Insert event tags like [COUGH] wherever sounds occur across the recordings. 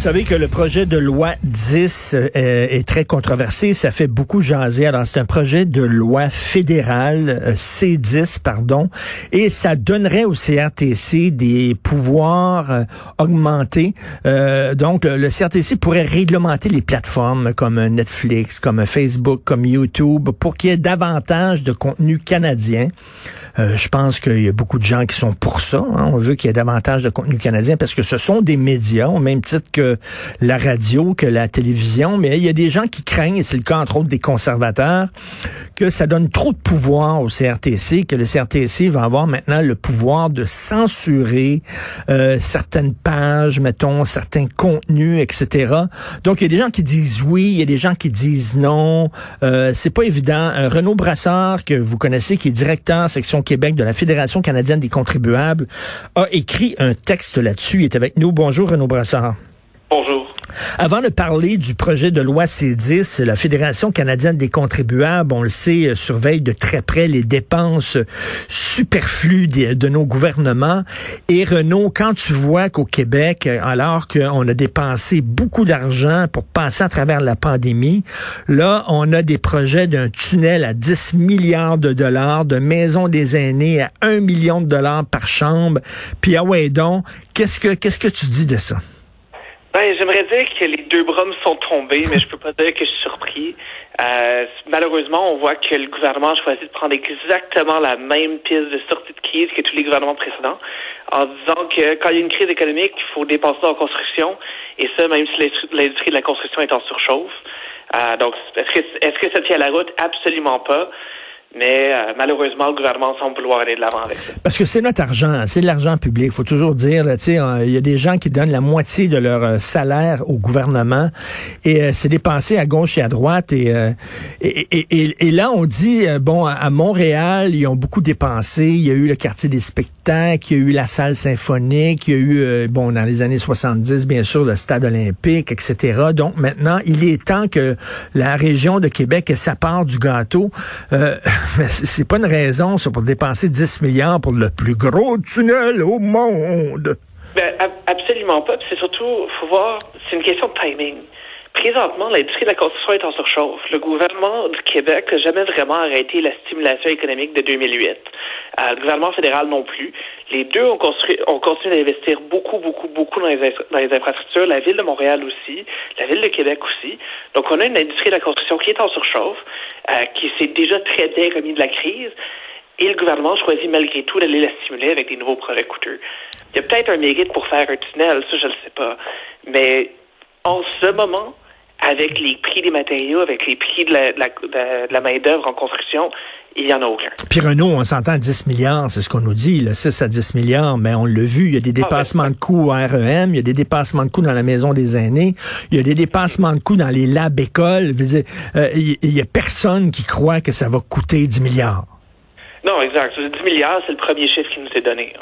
Vous savez que le projet de loi 10 euh, est très controversé, ça fait beaucoup jaser. Alors c'est un projet de loi fédéral euh, C10 pardon et ça donnerait au CRTC des pouvoirs euh, augmentés. donc le, CRTC pourrait réglementer les plateformes comme Netflix, comme Facebook, comme YouTube pour qu'il y ait davantage de contenu canadien. je pense qu'il y a beaucoup de gens qui sont pour ça. Hein. On veut qu'il y ait davantage de contenu canadien parce que ce sont des médias au même titre que la radio, que la télévision, mais il y a des gens qui craignent, et c'est le cas entre autres des conservateurs, que ça donne trop de pouvoir au CRTC, que le CRTC va avoir maintenant le pouvoir de censurer euh, certaines pages, mettons, certains contenus, etc. Donc il y a des gens qui disent oui, il y a des gens qui disent non. Euh, c'est pas évident. Euh, Renaud Brassard, que vous connaissez, qui est directeur section Québec de la Fédération canadienne des contribuables, a écrit un texte là-dessus. Il est avec nous. Bonjour Renaud Brassard. Bonjour. Avant de parler du projet de loi C10, la Fédération canadienne des contribuables, on le sait, euh, surveille de très près les dépenses superflues de, nos gouvernements. Et Renaud, quand tu vois qu'au Québec, euh, alors qu'on a dépensé beaucoup d'argent pour passer à travers la pandémie, là, on a des projets d'un tunnel à 10 milliards de dollars, de maisons des aînés à 1 million de dollars par chambre. Puis, ah ouais, donc, qu'est-ce que, qu'est-ce que tu dis de ça? Ben, j'aimerais dire que les deux bras me sont tombés, mais je peux pas dire que je suis surpris. Euh, malheureusement, on voit que le gouvernement a choisi de prendre exactement la même piste de sortie de crise que tous les gouvernements précédents, en disant que quand il y a une crise économique, il faut dépenser en construction, et ça, même si l'industrie de la construction est en surchauffe. Euh, donc, est-ce que, est-ce que ça tient la route? Absolument pas. Mais euh, malheureusement, le gouvernement semble vouloir aller de l'avant avec. Parce que c'est notre argent, c'est de l'argent public. Il faut toujours dire, euh, il y a des gens qui donnent la moitié de leur euh, salaire au gouvernement et c'est dépensé à gauche et à droite. Et, et, et, et, là, on dit, bon, à Montréal, ils ont beaucoup dépensé. Il y a eu le quartier des spectacles, il y a eu la salle symphonique, il y a eu, bon, dans les années 70, bien sûr, le stade olympique, etc. Donc maintenant, il est temps que la région de Québec ait du gâteau. [LAUGHS] Mais c'est pas une raison, ça, pour dépenser 10 milliards pour le plus gros tunnel au monde. Ben, absolument pas. C'est surtout, faut voir, c'est une question de timing. Présentement, l'industrie de la construction est en surchauffe. Le gouvernement du Québec n'a jamais vraiment arrêté la stimulation économique de 2008. Euh, le gouvernement fédéral non plus. Les deux ont, construit, ont continué d'investir beaucoup, beaucoup, beaucoup dans les, dans les infrastructures. La ville de Montréal aussi, la ville de Québec aussi. Donc, on a une industrie de la construction qui est en surchauffe, euh, qui s'est déjà très bien remis de la crise. Et le gouvernement choisit malgré tout d'aller la stimuler avec des nouveaux projets coûteux. Il y a peut-être un mérite pour faire un tunnel, ça je ne sais pas. Mais en ce moment, avec les prix des matériaux, avec les prix de la, de la, main-d'œuvre en construction, il n'y en a aucun. Puis Renault, on s'entend 10 milliards, c'est ce qu'on nous dit, là, 6 à 10 milliards, mais on l'a vu, il y a des ah, dépassements de coûts à REM, il y a des dépassements de coûts dans la maison des aînés, il y a des dépassements de coûts dans les labs écoles. Euh, il y a personne qui croit que ça va coûter 10 milliards. Non, exact. 10 milliards, c'est le premier chiffre qui nous est donné.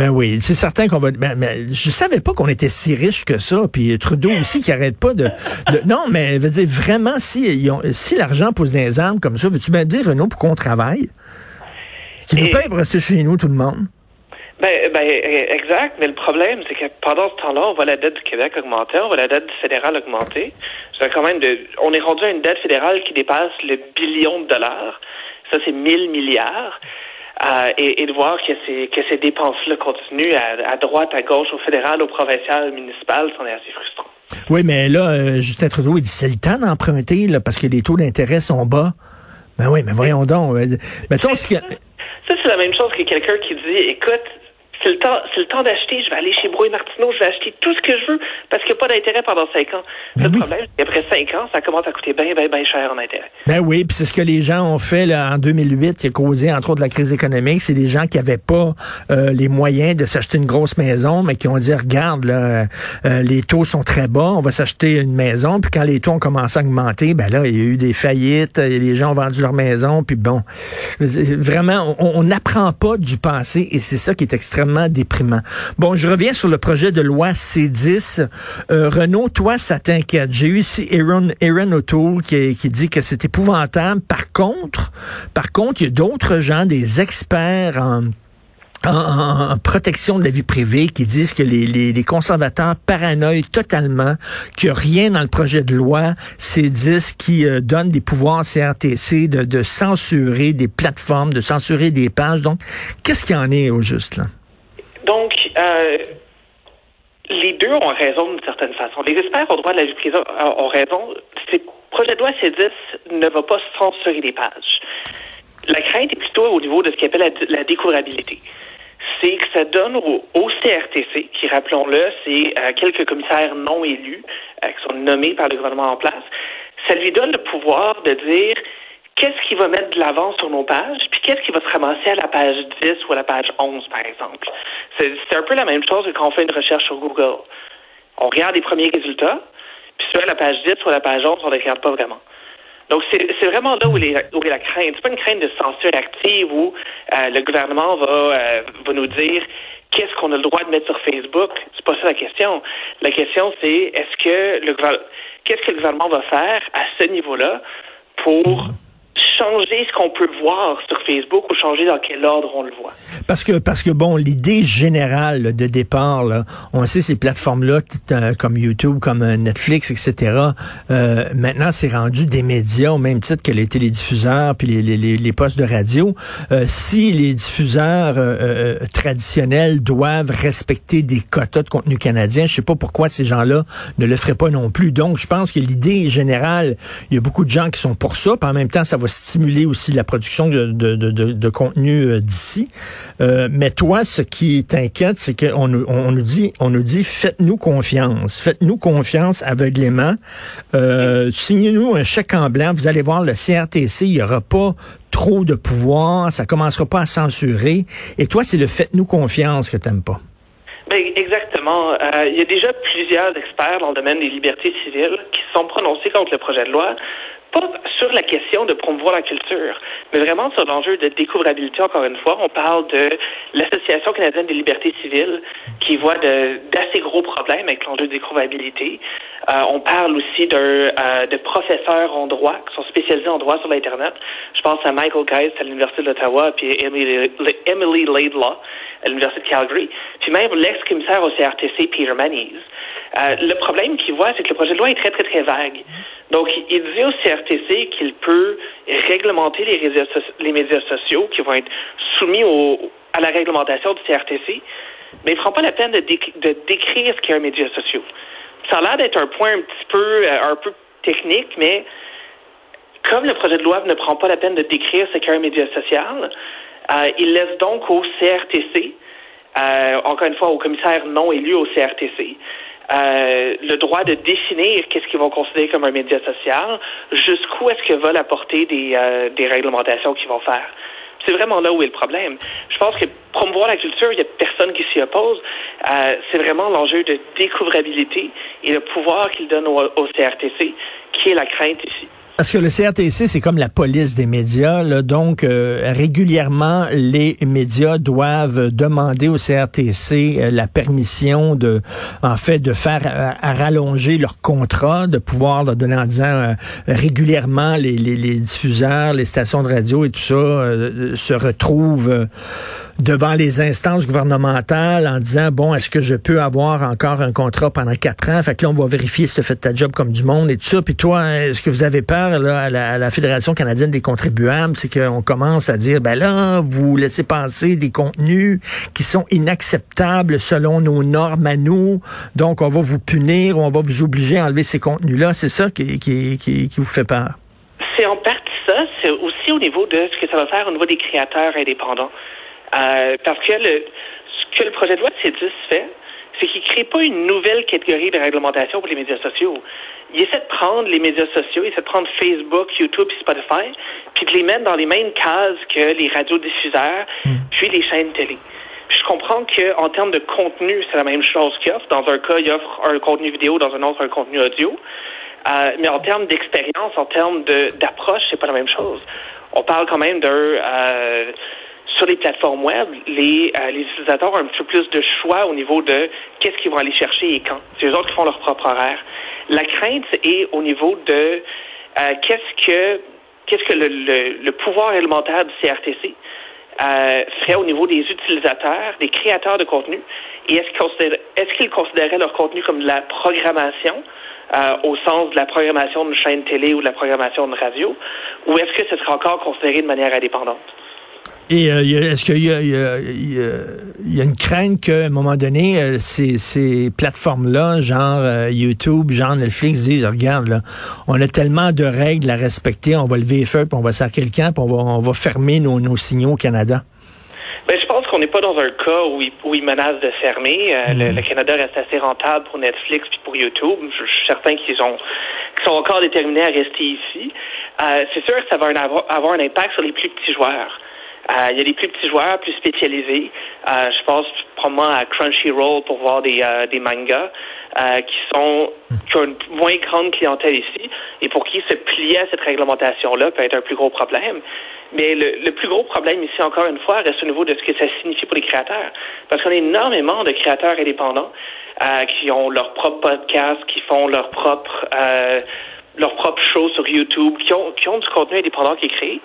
Ben oui, c'est certain qu'on va. Ben, ben, je savais pas qu'on était si riche que ça. Puis Trudeau aussi qui arrête pas de. non, mais veut dire vraiment si si l'argent pousse des armes comme ça, veux-tu bien dire Renaud pour qu'on travaille, qui nous paye pour rester chez nous tout le monde. Ben, ben, exact, mais le problème, c'est que pendant ce temps-là, on voit la dette du Québec augmenter, on voit la dette du fédéral augmenter. C'est quand même de, on est rendu à une dette fédérale qui dépasse le billion de dollars. Ça, c'est 1000 milliards. Euh, et, de voir que ces, que ces dépenses-là continuent à, droite, à gauche, au fédéral, au provincial, au municipal, c'en est assez frustrant. Oui, mais là, euh, Justin Trudeau, il dit c'est le temps d'emprunter là, parce que les taux d'intérêt sont bas. Ben oui, mais voyons donc. Euh, mettons ce Ça, c'est la même chose que quelqu'un qui dit, écoute, c'est le temps, c'est le temps d'acheter. Je vais aller chez Brouille Martineau, je vais acheter tout ce que je veux parce qu'il n'y a pas d'intérêt pendant cinq ans. Ben le oui. problème, c'est qu'après cinq ans, ça commence à coûter bien, bien, bien cher en intérêt. Ben oui, puis c'est ce que les gens ont fait là, en 2008 qui a causé entre autres la crise économique. C'est des gens qui avaient pas euh, les moyens de s'acheter une grosse maison, mais qui ont dit regarde là, euh, les taux sont très bas, on va s'acheter une maison. Puis quand les taux ont commencé à augmenter, ben là il y a eu des faillites, et les gens ont vendu leur maison. Puis bon, vraiment, on n'apprend pas du passé et c'est ça qui est extrêmement Bon, je reviens sur le projet de loi C10. Euh, Renaud, toi, ça t'inquiète. J'ai eu ici Aaron, Aaron O'Toole qui, dit que c'est épouvantable. Par contre, par contre, il y a d'autres gens, des experts en en, protection de la vie privée qui disent que les conservateurs paranoïent totalement, qu'il n'y a rien dans le projet de loi C10 qui euh, donne des pouvoirs à CRTC de, de censurer des plateformes, de censurer des pages. Donc, qu'est-ce qu'il y en est au juste là? Euh, les deux ont raison d'une certaine façon. Les experts au droit de la vie privée ont raison. Le projet de loi C10 ne va pas censurer les pages. La crainte est plutôt au niveau de ce qu'on appelle la, la découvrabilité. C'est que ça donne au, au CRTC, qui, rappelons-le, c'est euh, quelques commissaires non élus euh, qui sont nommés par le gouvernement en place, ça lui donne le pouvoir de dire qu'est-ce qui va mettre de l'avant sur nos pages, puis qu'est-ce qui va se ramasser à la page 10 ou à la page 11, par exemple. C'est un peu la même chose que quand on fait une recherche sur Google. On regarde les premiers résultats, puis sur la page 10 ou à la page 11, on ne regarde pas vraiment. Donc, c'est vraiment là où est, la crainte. C'est pas une crainte de censure active où euh, le gouvernement va, euh, va nous dire qu'est-ce qu'on a le droit de mettre sur Facebook. C'est pas ça la question. La question, c'est est-ce que le qu'est-ce que le gouvernement va faire à ce niveau-là pour changer ce qu'on peut voir sur Facebook ou changer dans quel ordre on le voit. Parce que, parce que bon, l'idée générale de départ, là, on sait ces plateformes-là, euh, comme YouTube, comme euh, Netflix, etc. euh, maintenant, c'est rendu des médias au même titre que les télédiffuseurs puis les, les, les, les postes de radio. Euh, si les diffuseurs euh, euh, traditionnels doivent respecter des quotas de contenu canadien, je sais pas pourquoi ces gens-là ne le feraient pas non plus. Donc, je pense que l'idée générale, il y a beaucoup de gens qui sont pour ça, puis en même temps, ça va stimuler aussi la production de, de, de, contenu euh, d'ici. Euh, mais toi, ce qui t'inquiète, c'est qu'on nous, on nous dit, on nous dit, faites-nous confiance, faites-nous confiance aveuglément. Euh, Signez-nous un chèque en blanc. Vous allez voir le CRTC, il y aura pas trop de pouvoir, ça commencera pas à censurer. Et toi, c'est le faites-nous confiance que t'aimes pas. Ben, exactement. Il y a déjà plusieurs experts dans le domaine des libertés civiles qui se sont prononcés contre le projet de loi, pas sur la question de promouvoir la culture, mais vraiment sur l'enjeu de découvrabilité, encore une fois. On parle de l'Association canadienne des libertés civiles qui voit de- d'assez gros problèmes avec l'enjeu de découvrabilité. Euh, on parle aussi d'un, euh, de professeurs en droit qui sont spécialisés en droit sur l'Internet. Je pense à Michael Geist à l'Université d'Ottawa, puis Emily, Emily Laidlaw à l'Université de Calgary, puis même l'ex-commissaire au CRTC, Peter Manise. Euh, le problème qu'il voit, c'est que le projet de loi est très, très, très vague. Donc, il dit au CRTC qu'il peut réglementer les, médias sociaux qui vont être soumis à la réglementation du CRTC, mais il ne prend pas la peine de, déc- de décrire ce qu'est un média social. Ça a l'air d'être un point un petit peu, euh, un peu technique, mais comme le projet de loi ne prend pas la peine de décrire ce qu'est un média social, euh, il laisse donc au CRTC, encore une fois au commissaire non élu au CRTC, euh, le droit de définir qu'est-ce qu'ils vont considérer comme un média social, jusqu'où est-ce que la portée des, euh, des réglementations qu'ils vont faire. C'est vraiment là où est le problème. Je pense que promouvoir la culture, il n'y a personne qui s'y oppose. Euh, c'est vraiment l'enjeu de découvrabilité et le pouvoir qu'il donne au CRTC qui est la crainte ici. Parce que le CRTC, c'est comme la police des médias. Là, donc, euh, régulièrement, les médias doivent demander au CRTC euh, la permission de, en fait, de faire à, à rallonger leur contrat, de pouvoir leur donner en disant euh, régulièrement les, les, les diffuseurs, les stations de radio et tout ça euh, se retrouvent euh, devant les instances gouvernementales en disant bon est-ce que je peux avoir encore un contrat pendant quatre ans? Fait que là on va vérifier si tu as fait ta job comme du monde et tout ça. Puis toi est-ce que vous avez peur là à la, fédération canadienne des contribuables? C'est qu'on commence à dire ben là vous laissez passer des contenus qui sont inacceptables selon nos normes à nous. Donc on va vous punir on va vous obliger à enlever ces contenus là c'est ça qui, qui, qui, qui vous fait peur. C'est en partie ça. C'est aussi au niveau de ce que ça va faire au niveau des créateurs indépendants euh, parce que le, que le projet de loi C10 fait, c'est qu'il ne crée pas une nouvelle catégorie de réglementation pour les médias sociaux. Il essaie de prendre les médias sociaux, il essaie de prendre Facebook, YouTube et Spotify, puis de les mettre dans les mêmes cases que les radiodiffuseurs, hmm. puis les chaînes télé. je comprends qu'en termes de contenu, c'est la même chose qu'il offre. Dans un cas, il offre un contenu vidéo, dans un autre, un contenu audio. Euh, mais en termes d'expérience, en termes d'approche, c'est pas la même chose. On parle quand même d'un euh, sur les plateformes web, les, euh, les utilisateurs ont un petit peu plus de choix au niveau de qu'est-ce qu'ils vont aller chercher et quand. C'est eux autres qui font leur propre horaire. La crainte est au niveau de euh, qu'est-ce que qu'est-ce que le, le, pouvoir élémentaire du CRTC euh, ferait au niveau des utilisateurs, des créateurs de contenu, et est-ce qu'ils considéraient leur contenu comme de la programmation euh, au sens de la programmation d'une chaîne télé ou de la programmation de radio, ou est-ce que ce sera encore considéré de manière indépendante? Et euh, est-ce qu'il y, y, a une crainte qu'à un moment donné, euh, ces, ces plateformes-là, genre euh, YouTube, genre Netflix, disent, regarde, là, on a tellement de règles à respecter, on va lever les feux, puis on va saquer le camp, puis on va, on va fermer nos, nos signaux au Canada? Ben, je pense qu'on n'est pas dans un cas où ils, où menacent de fermer. le, mm. Canada reste assez rentable pour Netflix puis pour YouTube. Je, suis certain qu'ils ont qu'ils sont encore déterminés à rester ici. c'est sûr que ça va avoir un impact sur les plus petits joueurs. Euh, il y a des plus petits joueurs plus spécialisés. Euh, je pense probablement à Crunchyroll pour voir des, euh, des mangas qui sont qui ont une moins grande clientèle ici et pour qui se plier à cette réglementation-là peut être un plus gros problème. Mais le, plus gros problème ici, encore une fois, reste au niveau de ce que ça signifie pour les créateurs. Parce qu'on a énormément de créateurs indépendants qui ont leur propre podcast, qui font leur propre leur propre show sur YouTube, qui ont, qui ont du contenu indépendant qui est créé.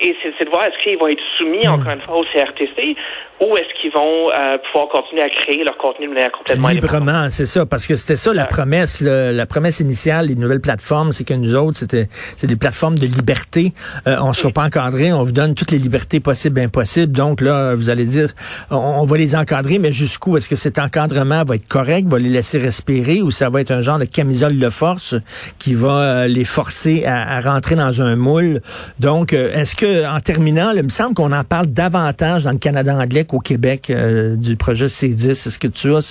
Et c'est de voir est-ce qu'ils vont être soumis, hmm. encore une fois, au CRTC ou est-ce qu'ils vont euh, pouvoir continuer à créer leur contenu de manière complètement Librement, c'est ça, parce que c'était ça la promesse, la promesse initiale des nouvelles plateformes, c'est que nous autres, c'était c'est des plateformes de liberté. Euh, on ne sera pas encadrés, on vous donne toutes les libertés possibles et impossibles. Donc là, vous allez dire, on, va les encadrer, mais jusqu'où? Est-ce que cet encadrement va être correct, va les laisser respirer, ou ça va être un genre de camisole de force qui va euh, les forcer à, à, rentrer dans un moule? Donc, est-ce que, en terminant, il me semble qu'on en parle davantage dans le Canada anglais au Québec euh, du projet C10. Est-ce que tu as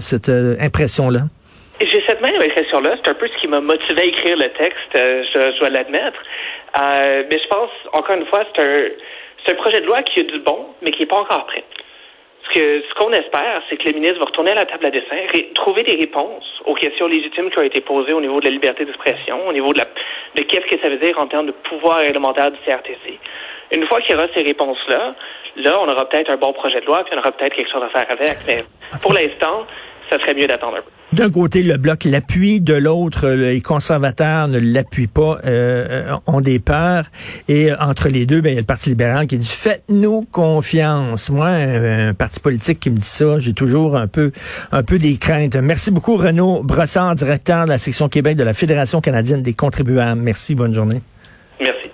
cette euh, impression-là? J'ai cette même impression-là. C'est un peu ce qui m'a motivé à écrire le texte, euh, je, dois l'admettre. mais je pense, encore une fois, c'est un, un projet de loi qui a du bon, mais qui n'est pas encore prêt. Ce que ce qu'on espère, c'est que le ministre va retourner à la table à dessin, trouver des réponses aux questions légitimes qui ont été posées au niveau de la liberté d'expression, au niveau de, la, de qu'est-ce que ça veut dire en termes de pouvoir réglementaire du CRTC. Une fois qu'il y aura ces réponses-là, là, on aura peut-être un bon projet de loi, puis on aura peut-être quelque chose à faire avec. Mais pour l'instant, ça serait mieux d'attendre un peu. D'un côté, le bloc l'appuie, de l'autre, les conservateurs ne l'appuient pas, euh, ont des peurs. Et entre les deux, ben, il y a le Parti libéral qui dit faites-nous confiance. Moi, un, parti politique qui me dit ça, j'ai toujours un peu, un peu des craintes. Merci beaucoup, Renaud Brossard, directeur de la section Québec de la Fédération canadienne des contribuables. Merci, bonne journée. Merci.